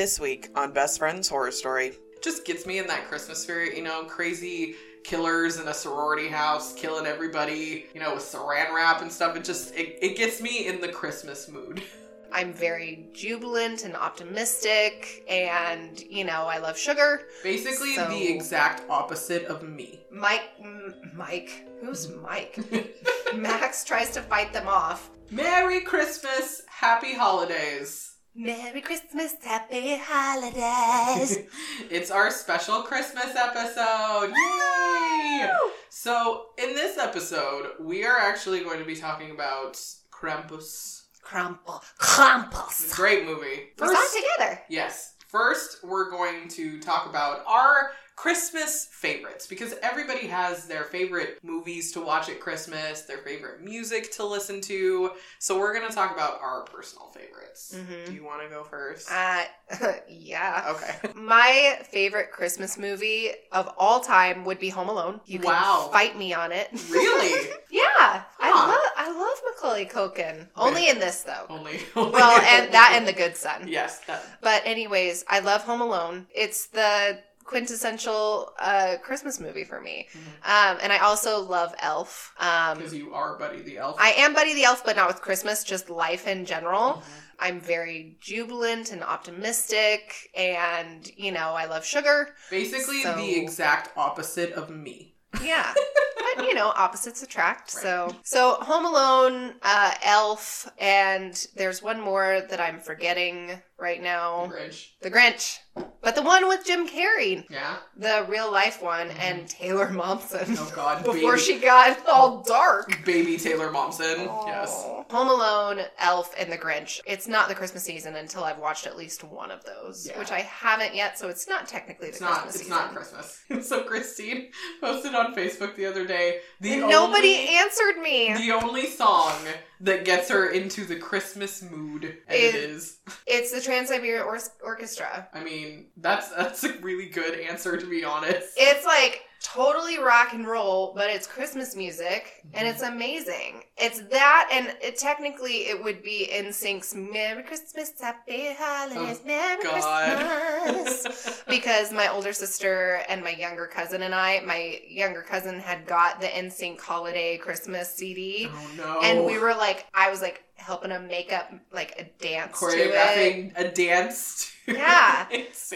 This week on Best Friends Horror Story. Just gets me in that Christmas spirit, you know, crazy killers in a sorority house killing everybody, you know, with saran wrap and stuff. It just it, it gets me in the Christmas mood. I'm very jubilant and optimistic, and you know, I love sugar. Basically So- the exact opposite of me. Mike, M- Mike, who's Mike? Max tries to fight them off. Merry Christmas, happy holidays. Merry Christmas, Happy Holidays. it's our special Christmas episode. Yay! So, in this episode, we are actually going to be talking about Krampus. Krampus. Krampus. Great movie. We saw it together. yes. First, we're going to talk about our Christmas favorites because everybody has their favorite movies to watch at Christmas, their favorite music to listen to. So, we're going to talk about our personal favorites. Mhm. Do you want to go first? Uh, yeah. okay. My favorite Christmas movie of all time would be Home Alone. You can Wow. fight me on it. Really? yeah, I love I love Macaulay Culkin. Only in this though. Only, only Well, and that and The Good Son. yes, that, But anyways, I love Home Alone. It's the quintessential uh, Christmas movie for me. Um, and I also love Elf. Um, because you are Buddy the Elf. I am Buddy the Elf, but not with Christmas, just life in general. Mhm. I'm very jubilant and optimistic, and you know, I love sugar. Basically, So- the exact opposite of me. Yeah. but you know, opposites attract. So, so Home Alone, uh, Elf, and there's one more that I'm forgetting right now. Grinch. The Grinch, but the one with Jim Carrey, Yeah. the real life one, mm-hmm. and Taylor Momsen. Oh God. Before baby, she got all dark. baby Taylor Momsen. Yes. Home Alone, Elf, and The Grinch. It's not the Christmas season until I've watched at least one of those, Yeah. which I haven't yet, so it's not technically the It's not. Christmas It's season. not Christmas. It's so Christine posted on Facebook the other day the only, nobody answered me. the only song that gets her into the Christmas mood, and it is. It's the Trans Siberian Or- Orchestra. I mean, that's that's a really good answer to be honest. It's like totally rock and roll, but it's Christmas music, and it's mm-hmm. amazing. It's that, and it, technically it would be NSYNC's "Merry Christmas, Happy Holidays, Oh, Merry God. Christmas," because my older sister and my younger cousin and I, my younger cousin had got the NSYNC holiday Christmas CD, oh no. and we were like, I was like helping him make up like a dance to it. choreographing a dance. To Yeah.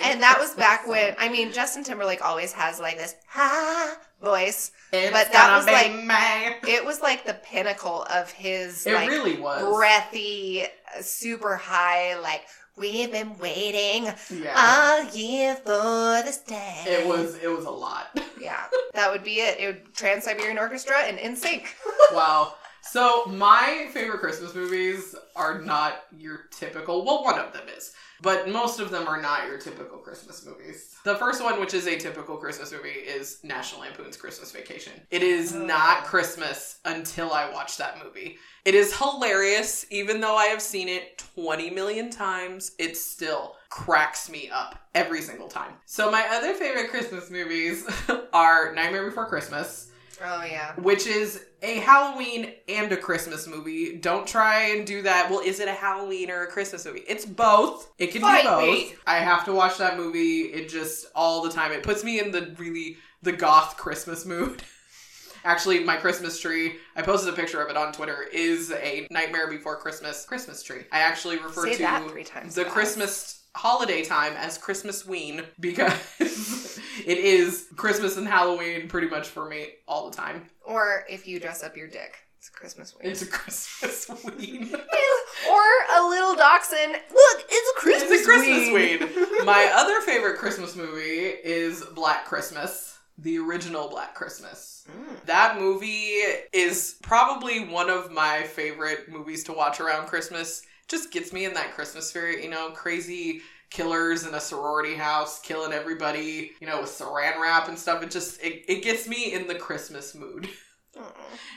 And that was back when I mean Justin Timberlake always has like this ha voice. It's but that was like- me. It was like the pinnacle of his It like really was. breathy, uh, super high, like we've been waiting Yeah. all year for this day. it was it was a lot. yeah. That would be it. It would Trans Siberian Orchestra and NSYNC. wow. So my favorite Christmas movies are not your typical. Well, one of them is, but most of them are not your typical Christmas movies. The first one, which is a typical Christmas movie, is National Lampoon's Christmas Vacation. It is Oh. not Christmas until I watch that movie. It is hilarious, even though I have seen it 20 million times, it still cracks me up every single time. So my other favorite Christmas movies are Nightmare Before Christmas Oh yeah. which is a Halloween and a Christmas movie. Don't try and do that. Well, is it a Halloween or a Christmas movie? It's both. It can Fight be both. me. I have to watch that movie. It just all the time. It puts me in the really the goth Christmas mood. Actually, my Christmas tree, I posted a picture of it on Twitter, is a Nightmare Before Christmas Christmas tree. I actually refer Say to the fast. Christmas holiday time as Christmas Ween because it is Christmas and Halloween pretty much for me all the time. Or if you dress up your dick. It's Christmas week. It's a Christmas Ween. or a little dachshund. Look, it's a Christmas it's a Christmas. Ween. My other favorite Christmas movie is Black Christmas, the original Black Christmas. Mm. That movie is probably one of my favorite movies to watch around Christmas. Just gets me in that Christmas spirit, you know, crazy killers in a sorority house killing everybody, you know, with saran wrap and stuff. It just it, it gets me in the Christmas mood. Mm.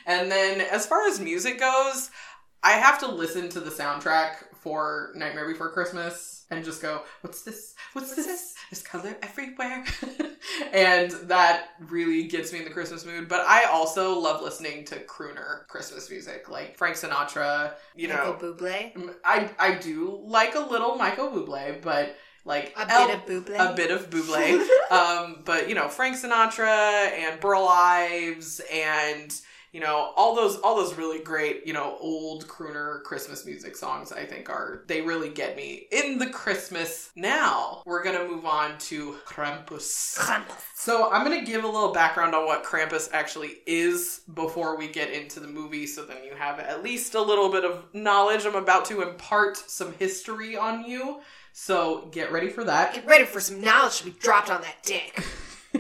And then as far as music goes, I have to listen to the soundtrack for Nightmare Before Christmas and just go, "What's this? What's, What's this? There's color everywhere." and that really gets me in the Christmas mood, but I also love listening to crooner Christmas music like Frank Sinatra, you know. Michael Bublé. I I do like a little Michael Bublé, but like A El- bit of Buble. a bit of Buble. um, but you know, Frank Sinatra and Burl Ives and you know all those all those really great you know old crooner Christmas music songs. I think are they really get me in the Christmas. Now we're gonna move on to Krampus. Krampus. So I'm gonna give a little background on what Krampus actually is before we get into the movie, so then you have at least a little bit of knowledge. I'm about to impart some history on you, so get ready for that. Get ready for some knowledge to be dropped on that dick.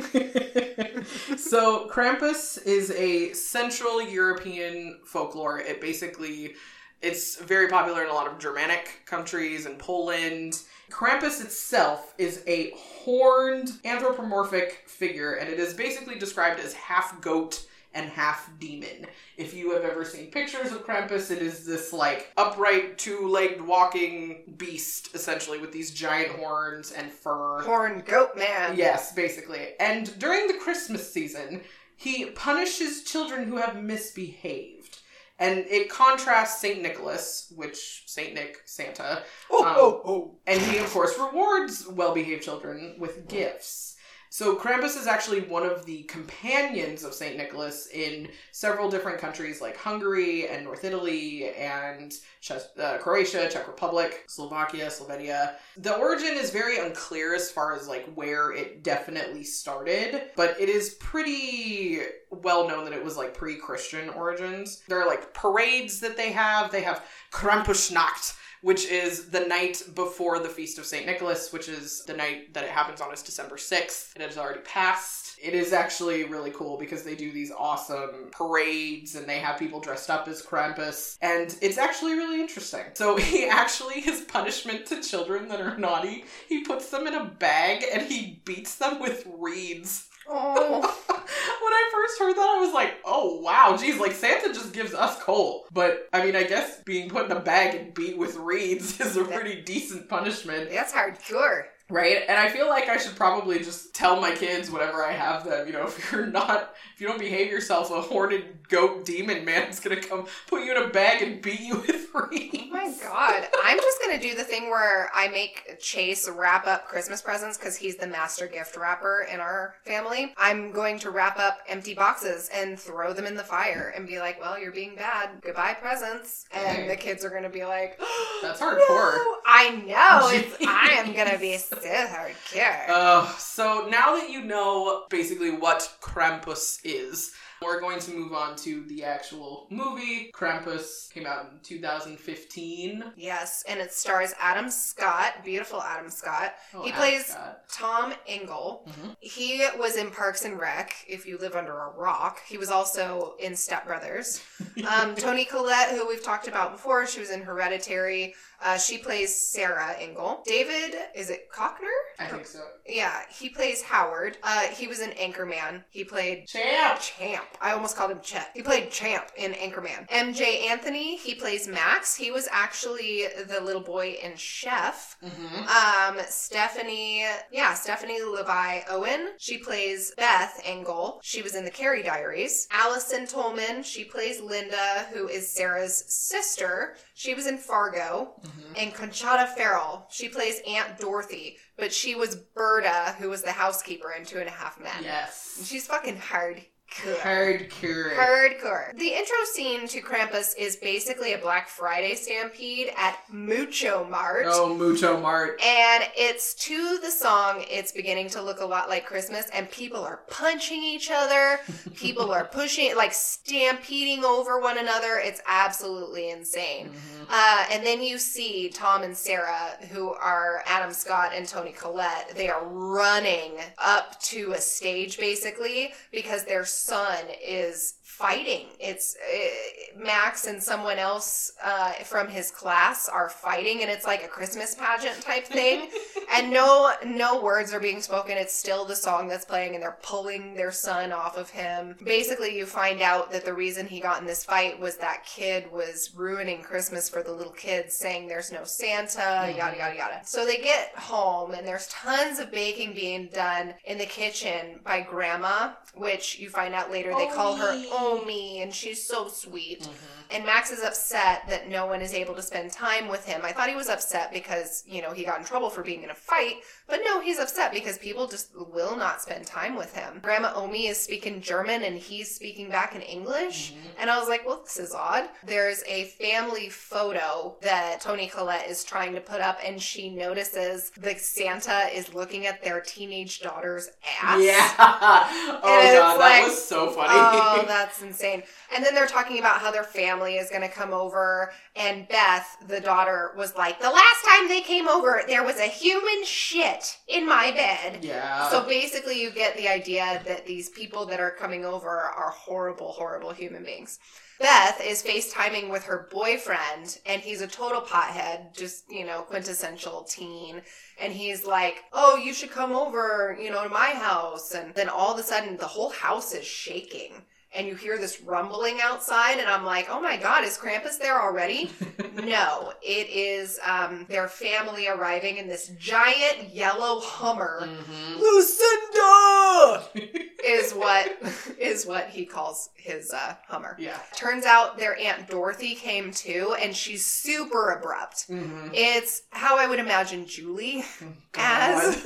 so Krampus is a Central European folklore. It basically it's very popular in a lot of Germanic countries and Poland. Krampus itself is a horned anthropomorphic figure and it is basically described as half goat and half demon. If you have ever seen pictures of Krampus, it is this like upright two-legged walking beast essentially with these giant horns and fur. Horn goat man. Yes, basically. And during the Christmas season, he punishes children who have misbehaved. And it contrasts St. Nicholas, which St. Nick, Santa, Oh, Um, oh, oh. and he, of course, rewards well behaved children with gifts. So Krampus is actually one of the companions of St. Nicholas in several different countries like Hungary and North Italy and uh, Croatia, Czech Republic, Slovakia, Slovenia. The origin is very unclear as far as like where it definitely started, but it is pretty well known that it was like pre-Christian origins. There are like parades that they have. They have Krampusnacht, which is the night before the Feast of St. Nicholas, which is the night that it happens on is December 6th. It has already passed. It is actually really cool because they do these awesome parades and they have people dressed up as Krampus. And it's actually really interesting. So he actually, his punishment to children that are naughty, he puts them in a bag and he beats them with reeds. Oh. when I first heard that, I was like, oh wow, geez, like Santa just gives us coal. But I mean, I guess being put in a bag and beat with reeds is a pretty decent punishment, That's hardcore. Right? And I feel like I should probably just tell my kids whenever I have them, you know, if you're not, if you don't behave yourself, a horned goat demon man's gonna come put you in a bag and beat you with reeds. Oh my god. I'm just gonna do the thing where I make Chase wrap up Christmas presents because he's the master gift wrapper in our family. I'm going to wrap up empty boxes and throw them in the fire and be like, well, you're being bad. Goodbye, presents. And the kids are gonna be like, That's no, hardcore. I know. It's, I am gonna be so hardcore. Uh, so now that you know basically what Krampus is, we're going to move on to the actual movie. Krampus came out in 2015. yes, and it stars Adam Scott, beautiful Adam Scott. Oh, He Adam plays- Scott. Tom Engel. Mhm. He was in Parks and Rec, if you live under a rock. He was also in Step Brothers. Um, Toni Collette, who we've talked about before, she was in Hereditary. Uh, she plays Sarah Engel. David, is it Cockner? I think so. Yeah, he plays Howard. Uh, he was in Anchorman. He played Champ! Champ. I almost called him Chet. He played Champ in Anchorman. Emjay Anthony, he plays Max. He was actually the little boy in Chef. Mm-hmm. Um, Stephanie, yeah, Stephanie LaVie Owen. She plays Beth Engel. She was in the Carrie Diaries. Allison Tolman. She plays Linda, who is Sarah's sister. She was in Fargo. Mm-hmm. And Conchata Ferrell. She plays Aunt Dorothy, but she was Berta, who was the housekeeper in Two and a Half Men. Yes. She's fucking hard. Hardcore. Hardcore. The intro scene to Krampus is basically a Black Friday stampede at Mucho Mart. Oh, Mucho Mart. And it's to the song, it's beginning to look a lot like Christmas, and people are punching each other. People are pushing, like stampeding over one another. It's absolutely insane. Mhm. Uh, and then you see Tom and Sarah, who are Adam Scott and Toni Collette. They are running up to a stage basically because their son is fighting. It's uh, Max and someone else uh, from his class are fighting, and it's like a Christmas pageant type thing. and no no words are being spoken. It's still the song that's playing, and they're pulling their son off of him. Basically, you find out that the reason he got in this fight was that kid was ruining Christmas for the little kids, saying there's no Santa, yada yada yada. So they get home, and there's tons of baking being done in the kitchen by Grandma, which you find out later they call her Omi. Omi, and she's so sweet. Mhm. And Max is upset that no one is able to spend time with him. I thought he was upset because, you know, he got in trouble for being in a fight. But no, he's upset because people just will not spend time with him. Grandma Omi is speaking German and he's speaking back in English. And I was like, well, this is odd. There's a family photo that Toni Collette is trying to put up, and she notices that Santa is looking at their teenage daughter's ass. Yeah. Oh And god, like, that was so funny. Oh, that's insane. And then they're talking about how their family is going to come over. And Beth, the daughter, was like, The last time they came over, there was a human shit in my bed. yeah. So basically, you get the idea that these people that are coming over are horrible, horrible human beings. Beth is FaceTiming with her boyfriend, and he's a total pothead, just, you know, quintessential teen. And he's like, Oh, you should come over, you know, to my house. And then all of a sudden, the whole house is shaking. And you hear this rumbling outside, and I'm like, Oh my God, is Krampus there already? no, it is um, their family arriving in this giant yellow Hummer. Mhm. Lucinda is what is what he calls his uh, Hummer. Yeah. Turns out their aunt Dorothy came too, and she's super abrupt. Mhm. It's how I would imagine Julie God. as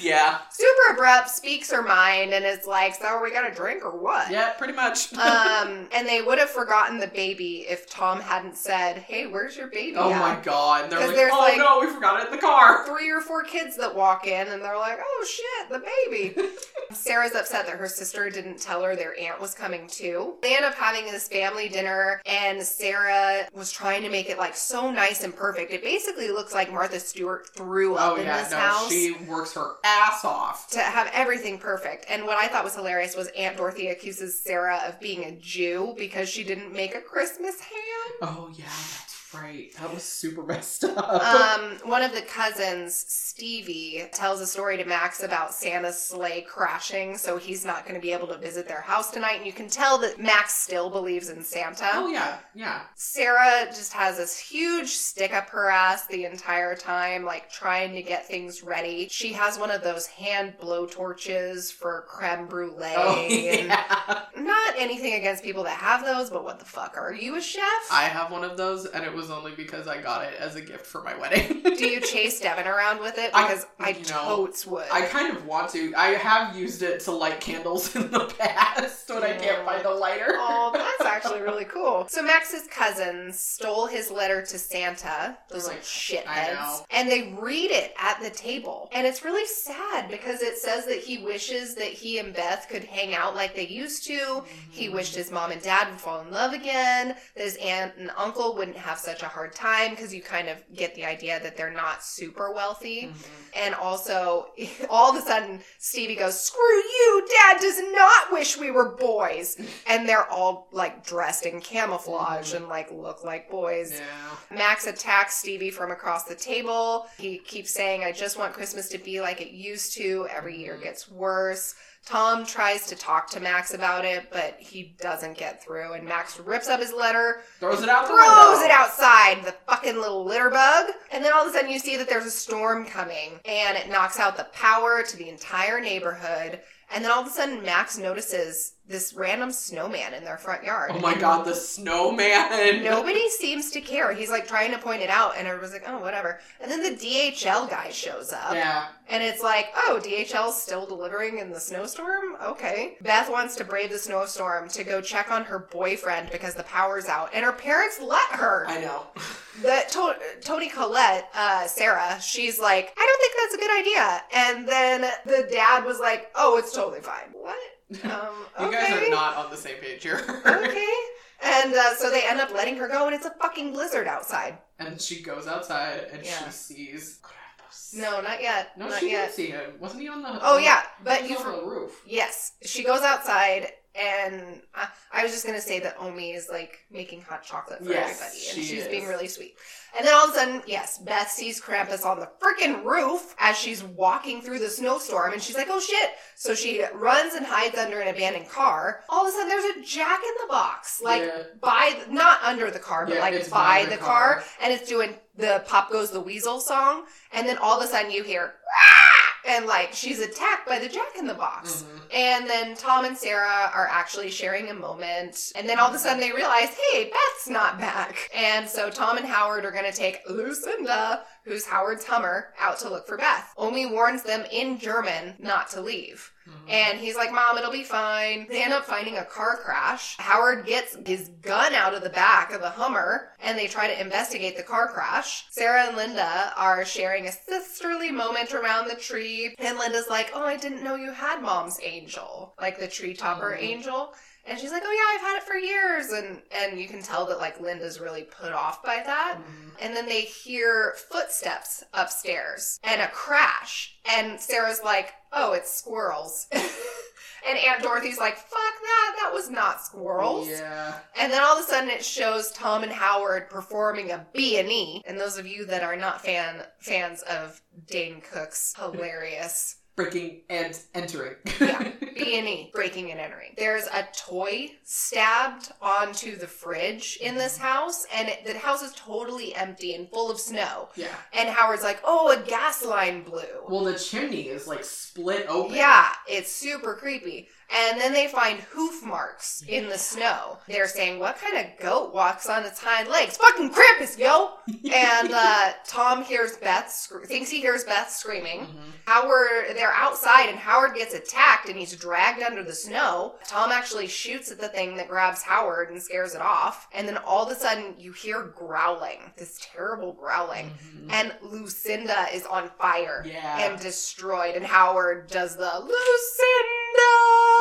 yeah. super abrupt, speaks her mind, and it's like, so are we gonna drink or what? Yeah, pretty much. um, and they would have forgotten the baby if Tom hadn't said, "Hey, where's your baby?" oh at?" my god. They're 'Cause like, oh like- no, we forgot it in the car. three or four kids that walk in and they're like, oh shit, the baby. Sarah's upset that her sister didn't tell her their aunt was coming too. They end up having this family dinner and Sarah was trying to make it like so nice and perfect. It basically looks like Martha Stewart threw up Oh in yeah, this no, house. she works her ass off. to have everything perfect. And what I thought was hilarious was Aunt Dorothy accuses Sarah of being a Jew because she didn't make a Christmas ham. Oh yeah, that's right. That was super messed up. Um, one of the cousins, Stevie, tells a story to Max about Santa's sleigh crashing, so he's not going to be able to visit their house tonight. And you can tell that Max still believes in Santa. oh yeah, yeah. Sarah just has this huge stick up her ass the entire time, like trying to get things ready. She has one of those hand blow torches for creme brulee. Oh and yeah. Not anything against people that have those, but what the fuck? Are you a chef? I have one of those, and it was only because I got it as a gift for my wedding. Do you chase Devin around with it? I- Because I, you know, totes would. I kind of want to. I have used it to light candles in the past when I can't find a lighter. Oh, that's actually really cool. So Max's cousins stole his letter to Santa, those Like, like I know. shitheads, and they read it at the table. And it's really sad because it says that he wishes that he and Beth could hang out like they used to. He Mm-hmm. wished his mom and dad would fall in love again, that his aunt and uncle wouldn't have such a hard time because you kind of get the idea that they're not super wealthy. Mhm. And also, all of a sudden, Stevie goes, Screw you! Dad does not wish we were boys! And they're all like dressed in camouflage and like look like boys. Yeah. Max attacks Stevie from across the table. He keeps saying, I just want Christmas to be like it used to. Every year mm-hmm. gets worse. Tom tries to talk to Max about it, but he doesn't get through. And Max rips up his letter, Throws it out throws it outside, the fucking little litter bug. And then all of a sudden you see that there's a storm coming and it knocks out the power to the entire neighborhood. And then all of a sudden Max notices this random snowman in their front yard. Oh my god, the snowman. Nobody seems to care. He's like trying to point it out, and everyone's like, oh, whatever. And then the DHL guy shows up, Yeah. and it's like, oh, DHL's still delivering in the snowstorm? Okay. Beth wants to brave the snowstorm to go check on her boyfriend because the power's out, and her parents let her. I know. The to- Toni Collette, uh, Sarah, she's like, I don't think that's a good idea. And then the dad was like, oh, it's totally fine. What? Um, You okay. guys are not on the same page here. okay. And uh, so they end up letting her go, and it's a fucking blizzard outside. and she goes outside and Yeah. she sees Krampus. No, not yet. No, not she yet. didn't see him. Wasn't he on the? Oh on yeah, the, but you. on the roof. Yes, she goes outside, and I, I was just gonna say that Omi is like making hot chocolate for Yes, everybody, and she she's is. being really sweet. And then all of a sudden, yes, Beth sees Krampus on the freaking roof as she's walking through the snowstorm, and she's like, "Oh shit!" So she runs and hides under an abandoned car. All of a sudden, there's a Jack in the Box, like Yeah. by the, not under the car, but Yeah, like by the car, car. and it's doing the "Pop Goes the Weasel" song, and then all of a sudden you hear. "Ah!" And like she's attacked by the Jack in the Box. Mhm. And then Tom and Sarah are actually sharing a moment. And then all of a sudden they realize, hey, Beth's not back. And so Tom and Howard are going to take Lucinda who's Howard's Hummer, out to look for Beth. Omi warns them in German not to leave. Mhm. And he's like, Mom, it'll be fine. They end up finding a car crash. Howard gets his gun out of the back of the Hummer and they try to investigate the car crash. Sarah and Linda are sharing a sisterly moment around the tree. And Linda's like, Oh, I didn't know you had mom's angel, like the tree topper Mhm. angel. And she's like, "Oh yeah, I've had it for years," and and you can tell that like Linda's really put off by that. Mhm. And then they hear footsteps upstairs and a crash. And Sarah's like, oh, it's squirrels. and Aunt Dorothy's like, fuck that, that was not squirrels. Yeah. And then all of a sudden it shows Tom and Howard performing a B&E. And those of you that are not fan fans of Dane Cook's hilarious Breaking and entering. yeah, B&E, breaking and entering. There's a toy stabbed onto the fridge in this house, and it, the house is totally empty and full of snow. yeah. And Howard's like, oh, a gas line blew. Well, the chimney is like split open. Yeah, it's super creepy. And then they find hoof marks in the snow. They're saying, what kind of goat walks on its hind legs? Fucking Krampus, yo! and uh, Tom hears Beth, sc- thinks he hears Beth screaming. Mhm. Howard, they're outside and Howard gets attacked and he's dragged under the snow. Tom actually shoots at the thing that grabs Howard and scares it off. And then all of a sudden you hear growling, this terrible growling. Mhm. And Lucinda is on fire Yeah. and destroyed. And Howard does the Lucinda!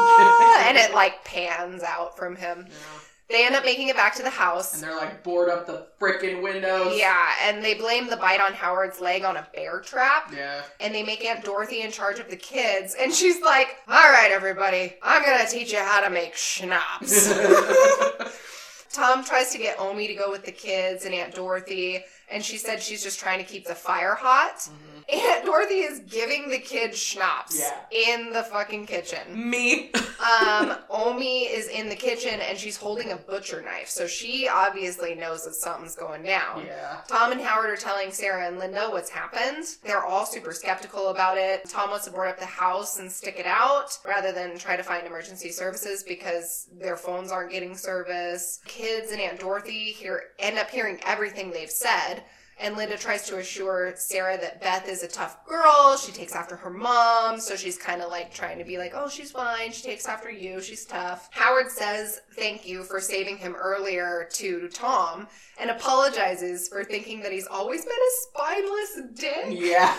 and it like pans out from him. Yeah. They end up making it back to the house. And they're like board up the freaking windows. Yeah, and they blame the bite on Howard's leg on a bear trap. Yeah. and they make Aunt Dorothy in charge of the kids. And she's like, All right, everybody, I'm going to teach you how to make schnapps. Tom tries to get Omi to go with the kids and Aunt Dorothy, and she said she's just trying to keep the fire hot. Mhm. Aunt Dorothy is giving the kids schnapps Yeah. in the fucking kitchen. Me. Um, Omi is in the kitchen and she's holding a butcher knife, so she obviously knows that something's going down. yeah. Tom and Howard are telling Sarah and Linda what's happened. They're all super skeptical about it. Tom wants to board up the house and stick it out rather than try to find emergency services because their phones aren't getting service. Kids and Aunt Dorothy hear end up hearing everything they've said. And Linda tries to assure Sarah that Beth is a tough girl. She takes after her mom. So she's kind of like trying to be like, oh, she's fine. She takes after you. She's tough. Howard says thank you for saving him earlier to Tom and apologizes for thinking that he's always been a spineless dick. Yeah.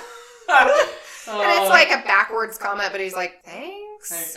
And it's oh. like a backwards comment, but he's like, thanks.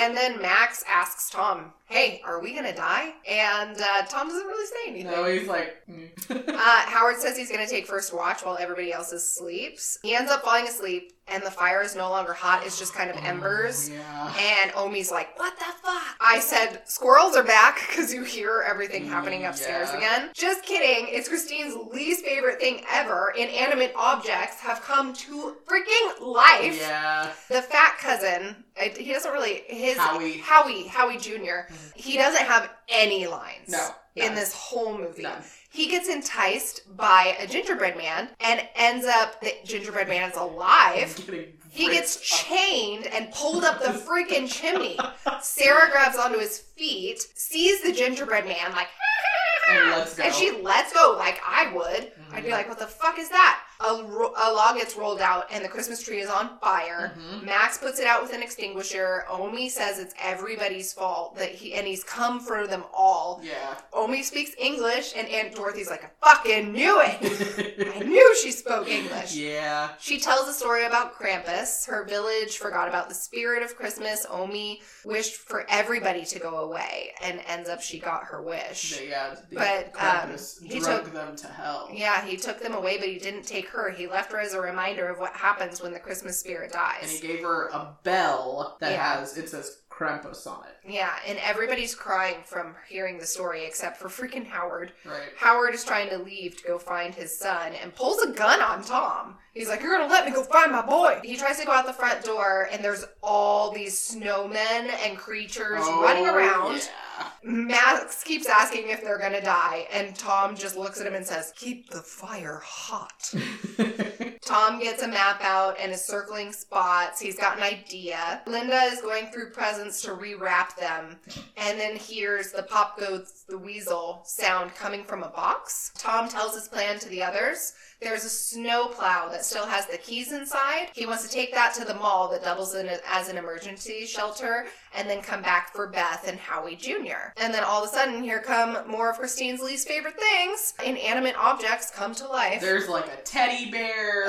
And then Max asks Tom, hey, are we gonna die? And uh, Tom doesn't really say anything. No, he's like. mm. Uh, Howard says he's to take first watch while everybody else is sleeps. He ends up falling asleep, and the fire is no longer hot. It's just kind of embers. Oh, yeah. And Omi's like, what the fuck? I said, squirrels are back because you hear everything happening Mm, upstairs yeah. again. Just kidding. It's Christine's least favorite thing ever. Inanimate objects have come to freaking life. Yeah. The fat cousin, I- he doesn't really, his, Howie. Howie, Howie Jr., he doesn't have any lines No. in this whole movie. None. He gets enticed by a gingerbread man and ends up the gingerbread man is alive. He gets chained and pulled up the freaking chimney. Sarah grabs onto his feet, sees the gingerbread man like And lets go. and she lets go like I would. I'd be Mhm. like, what the fuck is that? A, a log gets rolled out and the Christmas tree is on fire. Mhm. Max puts it out with an extinguisher. Omi says it's everybody's fault that he and he's come for them all. Yeah. Omi speaks English and Aunt Dorothy's like, I fucking knew it. I knew she spoke English. yeah. She tells a story about Krampus. Her village forgot about the spirit of Christmas. Omi wished for everybody to go away, and ends up she got her wish. Yeah. The But, um, he took- them to hell. Yeah, he took them away, but he didn't take her. He left her as a reminder of what happens when the Christmas spirit dies. And he gave her a bell that Yeah. has it says Krampus on it. Yeah, and everybody's crying from hearing the story except for freaking Howard. Right. Howard is trying to leave to go find his son and pulls a gun on Tom. He's like, You're gonna let me go find my boy. He tries to go out the front door, and there's all these snowmen and creatures Oh, running around. Yeah. Max keeps asking if they're gonna die, and Tom just looks at him and says, Keep the fire hot. Tom gets a map out and is circling spots. He's got an idea. Linda is going through presents to rewrap them and then hears the Pop Goes the Weasel sound coming from a box. Tom tells his plan to the others. There's a snow plow that still has the keys inside. He wants to take that to the mall that doubles in as an emergency shelter and then come back for Beth and Howie Jr. And then all of a sudden, here come more of Christine's least favorite things. Inanimate objects come to life. There's like a teddy bear,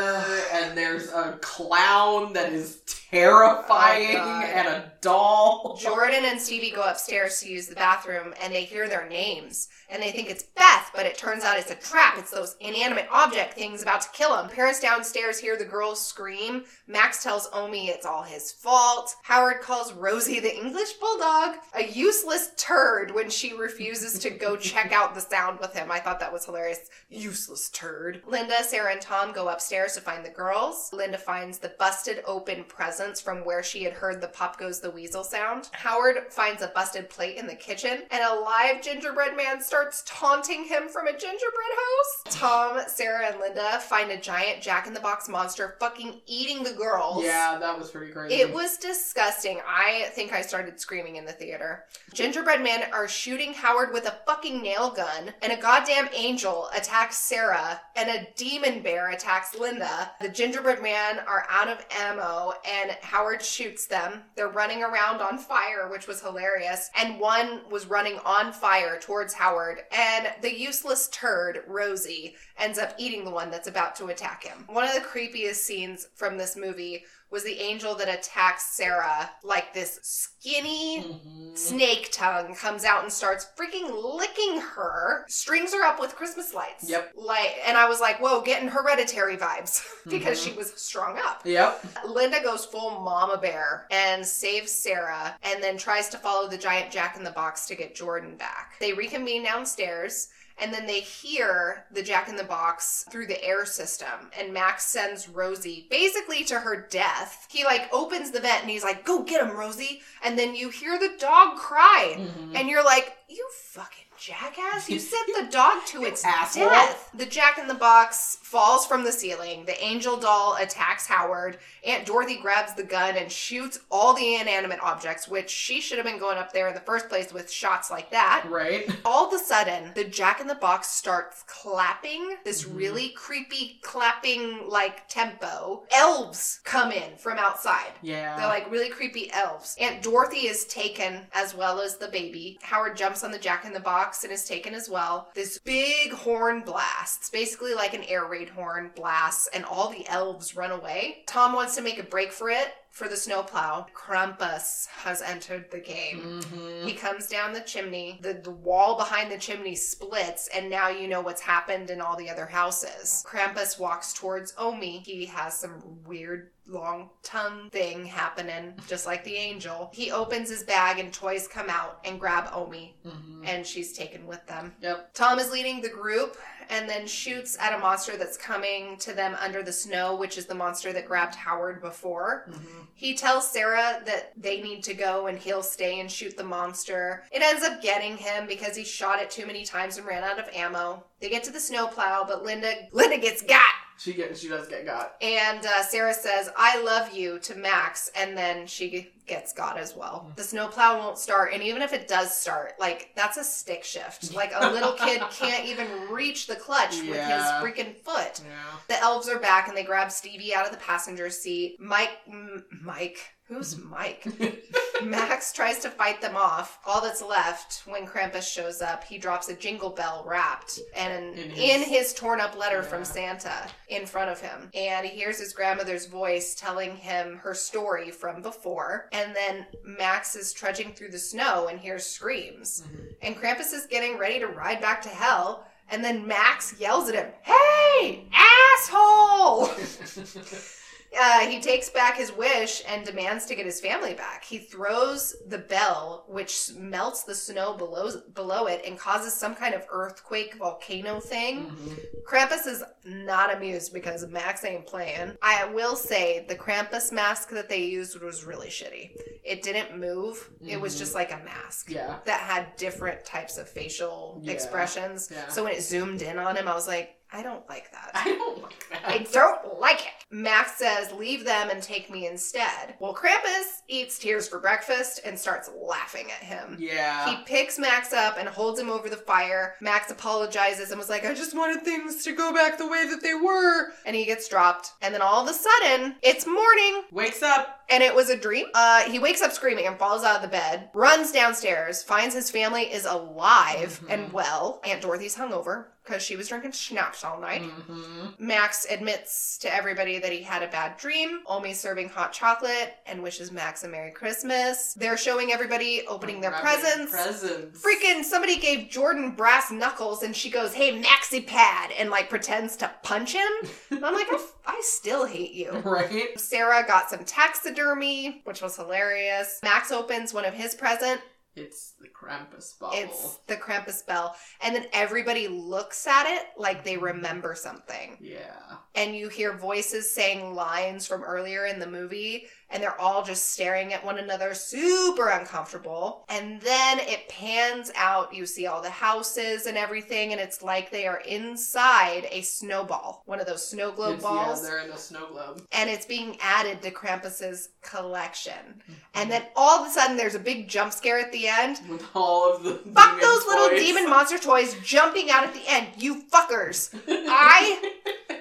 and there's a clown that is terrifying, Oh, and a doll. Jordan and Stevie go upstairs to use the bathroom and they hear their names and they think it's Beth, but it turns out it's a trap. It's those inanimate object things about to kill them. Parents downstairs hear the girls scream. Max tells Omi it's all his fault. Howard calls Rosie the English bulldog a useless turd when she refuses to go check out the sound with him. I thought that was hilarious. Useless turd. Linda, Sarah, and Tom go upstairs to find the girls. Linda finds the busted open presents from where she had heard the Pop Goes the Weasel sound. Howard finds a busted plate in the kitchen, and a live gingerbread man starts taunting him from a gingerbread house. Tom, Sarah, and Linda find a giant Jack in the Box monster fucking eating the girls. Yeah, that was pretty crazy. It was disgusting. I think I started screaming in the theater. Gingerbread men are shooting Howard with a fucking nail gun, and a goddamn angel attacks Sarah, and a demon bear attacks Linda. The gingerbread men are out of ammo, and Howard shoots them. They're running around on fire, which was hilarious, and one was running on fire towards Howard, and the useless turd, Rosie, ends up eating the one that's about to attack him. One of the creepiest scenes from this movie was the angel that attacks Sarah. Like this skinny Mhm. snake tongue comes out and starts freaking licking her, strings her up with Christmas lights. Yep. Like, and I was like, whoa, getting hereditary vibes because Mhm. she was strung up. Yep. Linda goes full mama bear and saves Sarah and then tries to follow the giant jack in the box to get Jordan back. They reconvene downstairs and then they hear the jack in the box through the air system and Max sends Rosie basically to her death. He like opens the vent and he's like, "Go get him, Rosie." And then you hear the dog cry Mhm. and you're like, "You fucking jackass. You sent the dog to its asshole. death. The jack in the box falls from the ceiling. The angel doll attacks Howard. Aunt Dorothy grabs the gun and shoots all the inanimate objects, which she should have been going up there in the first place with shots like that. Right. All of a sudden, the jack in the box starts clapping, this Mhm. really creepy clapping like tempo. Elves come in from outside. Yeah. They're like really creepy elves. Aunt Dorothy is taken as well as the baby. Howard jumps on the jack in the box and is taken as well. This big horn blasts, basically like an air raid horn blasts, and all the elves run away. Tom wants to make a break for it for the snowplow. Krampus has entered the game. Mhm. He comes down the chimney. The, the wall behind the chimney splits, and now you know what's happened in all the other houses. Krampus walks towards Omi. He has some weird long tongue thing happening, just like the angel. He opens his bag, and toys come out and grab Omi, Mhm. and she's taken with them. Yep. Tom is leading the group and then shoots at a monster that's coming to them under the snow, which is the monster that grabbed Howard before. Mhm. He tells Sarah that they need to go and he'll stay and shoot the monster. It ends up getting him because he shot it too many times and ran out of ammo. They get to the snowplow, but Linda Linda gets got. She gets. She does get got. And uh, Sarah says, I love you to Max, and then she gets got as well. Mm. The snowplow won't start, and even if it does start, like, that's a stick shift. Like, a little kid can't even reach the clutch with his freaking foot. Yeah. The elves are back, and they grab Stevie out of the passenger seat. Mike, M- Mike, who's Mike? Max tries to fight them off. All that's left when Krampus shows up, he drops a jingle bell wrapped and In in his- his, torn up letter from Santa in front of him. And he hears his grandmother's voice telling him her story from before. And then Max is trudging through the snow and hears screams. Mhm. And Krampus is getting ready to ride back to hell. And then Max yells at him, Hey, asshole! Uh, he takes back his wish and demands to get his family back. He throws the bell, which melts the snow below below it and causes some kind of earthquake volcano thing. Mhm. Krampus is not amused because Max ain't playing. I will say the Krampus mask that they used was really shitty. It didn't move. It was Mhm. just like a mask Yeah. that had different types of facial Yeah. expressions. Yeah. So when it zoomed in on him, I was like, I don't like that. I don't like that. I don't like it. Max says, leave them and take me instead. Well, Krampus eats tears for breakfast and starts laughing at him. yeah. He picks Max up and holds him over the fire. Max apologizes and was like, I just wanted things to go back the way that they were. And he gets dropped. And then all of a sudden, it's morning Wakes up. and it was a dream. Uh, he wakes up screaming and falls out of the bed, runs downstairs, finds his family is alive Mhm. and well. Aunt Dorothy's hungover because she was drinking schnapps all night. hmm Max admits to everybody that he had a bad dream. Omi serving hot chocolate and wishes Max a Merry Christmas. They're showing everybody opening their presents. Presents. Freaking somebody gave Jordan brass knuckles and she goes, Hey, Maxi Pad, and like pretends to punch him. And I'm like, I, I still hate you. Right? Sarah got some taxidermy, which was hilarious. Max opens one of his present. It's the Krampus ball. It's the Krampus bell. And then everybody looks at it like they mm-hmm. remember something. Yeah. And you hear voices saying lines from earlier in the movie, and they're all just staring at one another, super uncomfortable. And then it pans out. You see all the houses and everything, and it's like they are inside a snowball, one of those snow globe It's- balls Yeah, they're in a snow globe. and it's being added to Krampus's collection. Mm-hmm. And then all of a sudden, there's a big jump scare at the end. With all of the Fuck those little demon monster toys jumping out at the end, you fuckers! I,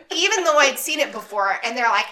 even though I'd seen it before, and they're like,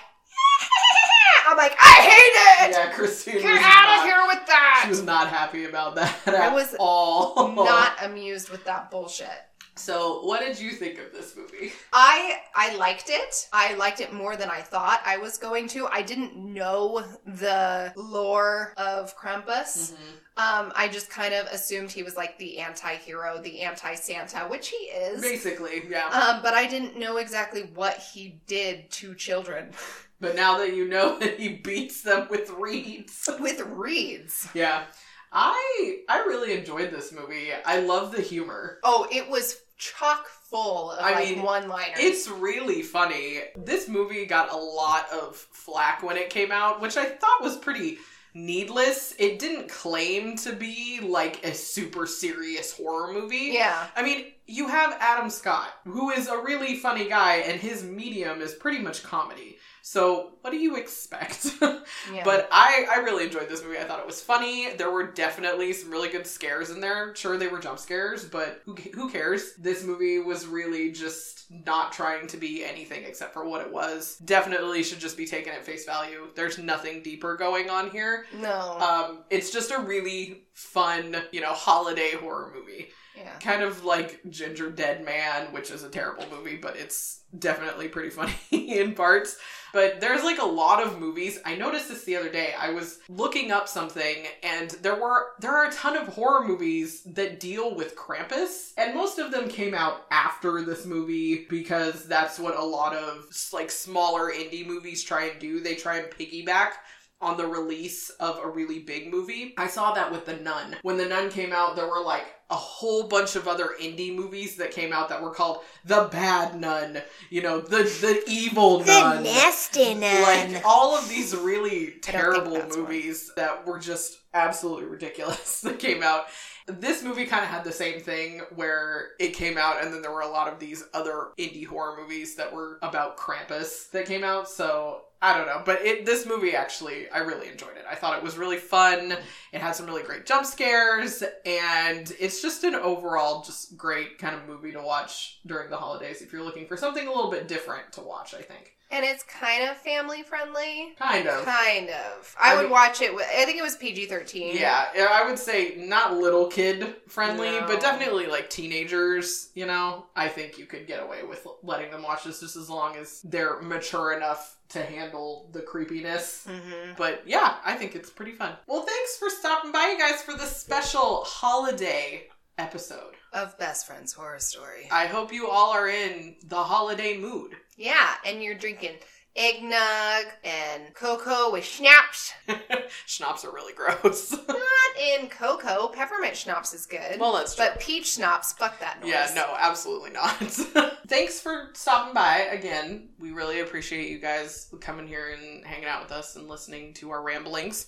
I'm like, I hate it. Yeah, Christine Get out not, of here with that. She was not happy about that I at was all. Not amused with that bullshit. So, what did you think of this movie? I I liked it. I liked it more than I thought I was going to. I didn't know the lore of Krampus. Um, I just kind of assumed he was like the anti-hero, the anti-Santa, which he is. Basically, yeah. Um, but I didn't know exactly what he did to children but now that you know that he beats them with reeds. with reeds. Yeah. I I really enjoyed this movie. I love the humor. Oh, it was chock full of I like mean, one-liners. It's really funny. This movie got a lot of flack when it came out, which I thought was pretty needless. It didn't claim to be like a super serious horror movie. yeah. I mean, you have Adam Scott, who is a really funny guy, and his medium is pretty much comedy. So, what do you expect? Yeah. But I, I really enjoyed this movie. I thought it was funny. There were definitely some really good scares in there. Sure, they were jump scares, but who, who cares? This movie was really just not trying to be anything except for what it was. Definitely should just be taken at face value. There's nothing deeper going on here. no. Um, it's just a really fun, you know, holiday horror movie. Yeah. Kind of like Gingerdead Man, which is a terrible movie, but it's definitely pretty funny in parts. But there's like a lot of movies. I noticed this the other day. I was looking up something and there were there are a ton of horror movies that deal with Krampus, and most of them came out after this movie because that's what a lot of like smaller indie movies try and do. They try and piggyback on the release of a really big movie. I saw that with The Nun. When The Nun came out, there were like a whole bunch of other indie movies that came out that were called The Bad Nun, you know, the the evil nun. The nasty nun, Like all of these really I don't think terrible that's one. movies that were just absolutely ridiculous that came out. This movie kind of had the same thing where it came out, and then there were a lot of these other indie horror movies that were about Krampus that came out. So I don't know, but it this movie actually I really enjoyed it. I thought it was really fun. It had some really great jump scares, and it's just an overall just great kind of movie to watch during the holidays if you're looking for something a little bit different to watch. I think And it's kind of family friendly. kind of. Kind of. I, I would mean- watch it with, I think it was PG 13. Yeah, I would say not little kid friendly, No. but definitely like teenagers, you know. I think you could get away with letting them watch this just as long as they're mature enough to handle the creepiness. hmm But yeah, I think it's pretty fun. Well, thanks for stopping by, you guys, for the special holiday episode. Of Best Friends Horror Story. I hope you all are in the holiday mood. Yeah, and you're drinking eggnog and cocoa with schnapps. Schnapps are really gross. Not in cocoa. Peppermint schnapps is good. well, that's true. but peach schnapps, fuck that noise. Yeah, no, absolutely not. Thanks for stopping by again. We really appreciate you guys coming here and hanging out with us and listening to our ramblings.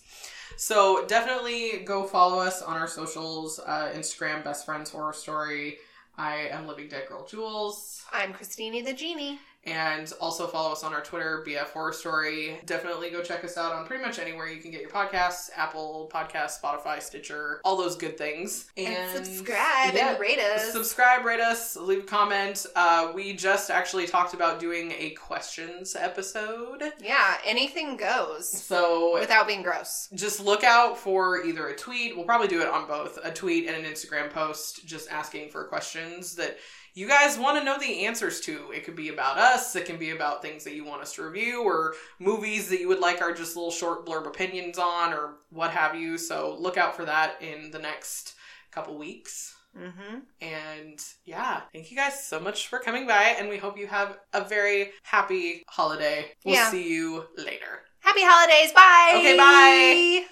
So definitely go follow us on our socials uh, Instagram, Best Friends Horror Story. I am Living Dead Girl Jules. I'm Christine the Genie. And also follow us on our Twitter, BF Horror Story. Definitely go check us out on pretty much anywhere you can get your podcasts Apple Podcasts, Spotify, Stitcher, all those good things. And, subscribe yeah, and rate us. Subscribe, rate us, leave a comment. Uh, we just actually talked about doing a questions episode. yeah, anything goes So without being gross. just look out for either a tweet we'll probably do it on both a tweet and an instagram post just asking for questions that you guys want to know the answers to it could be about us it can be about things that you want us to review or movies that you would like our just little short blurb opinions on or what have you so look out for that in the next couple weeks Mm-hmm. and yeah thank you guys so much for coming by and we hope you have a very happy holiday we'll Yeah. see you later Happy holidays. Bye. Okay, bye.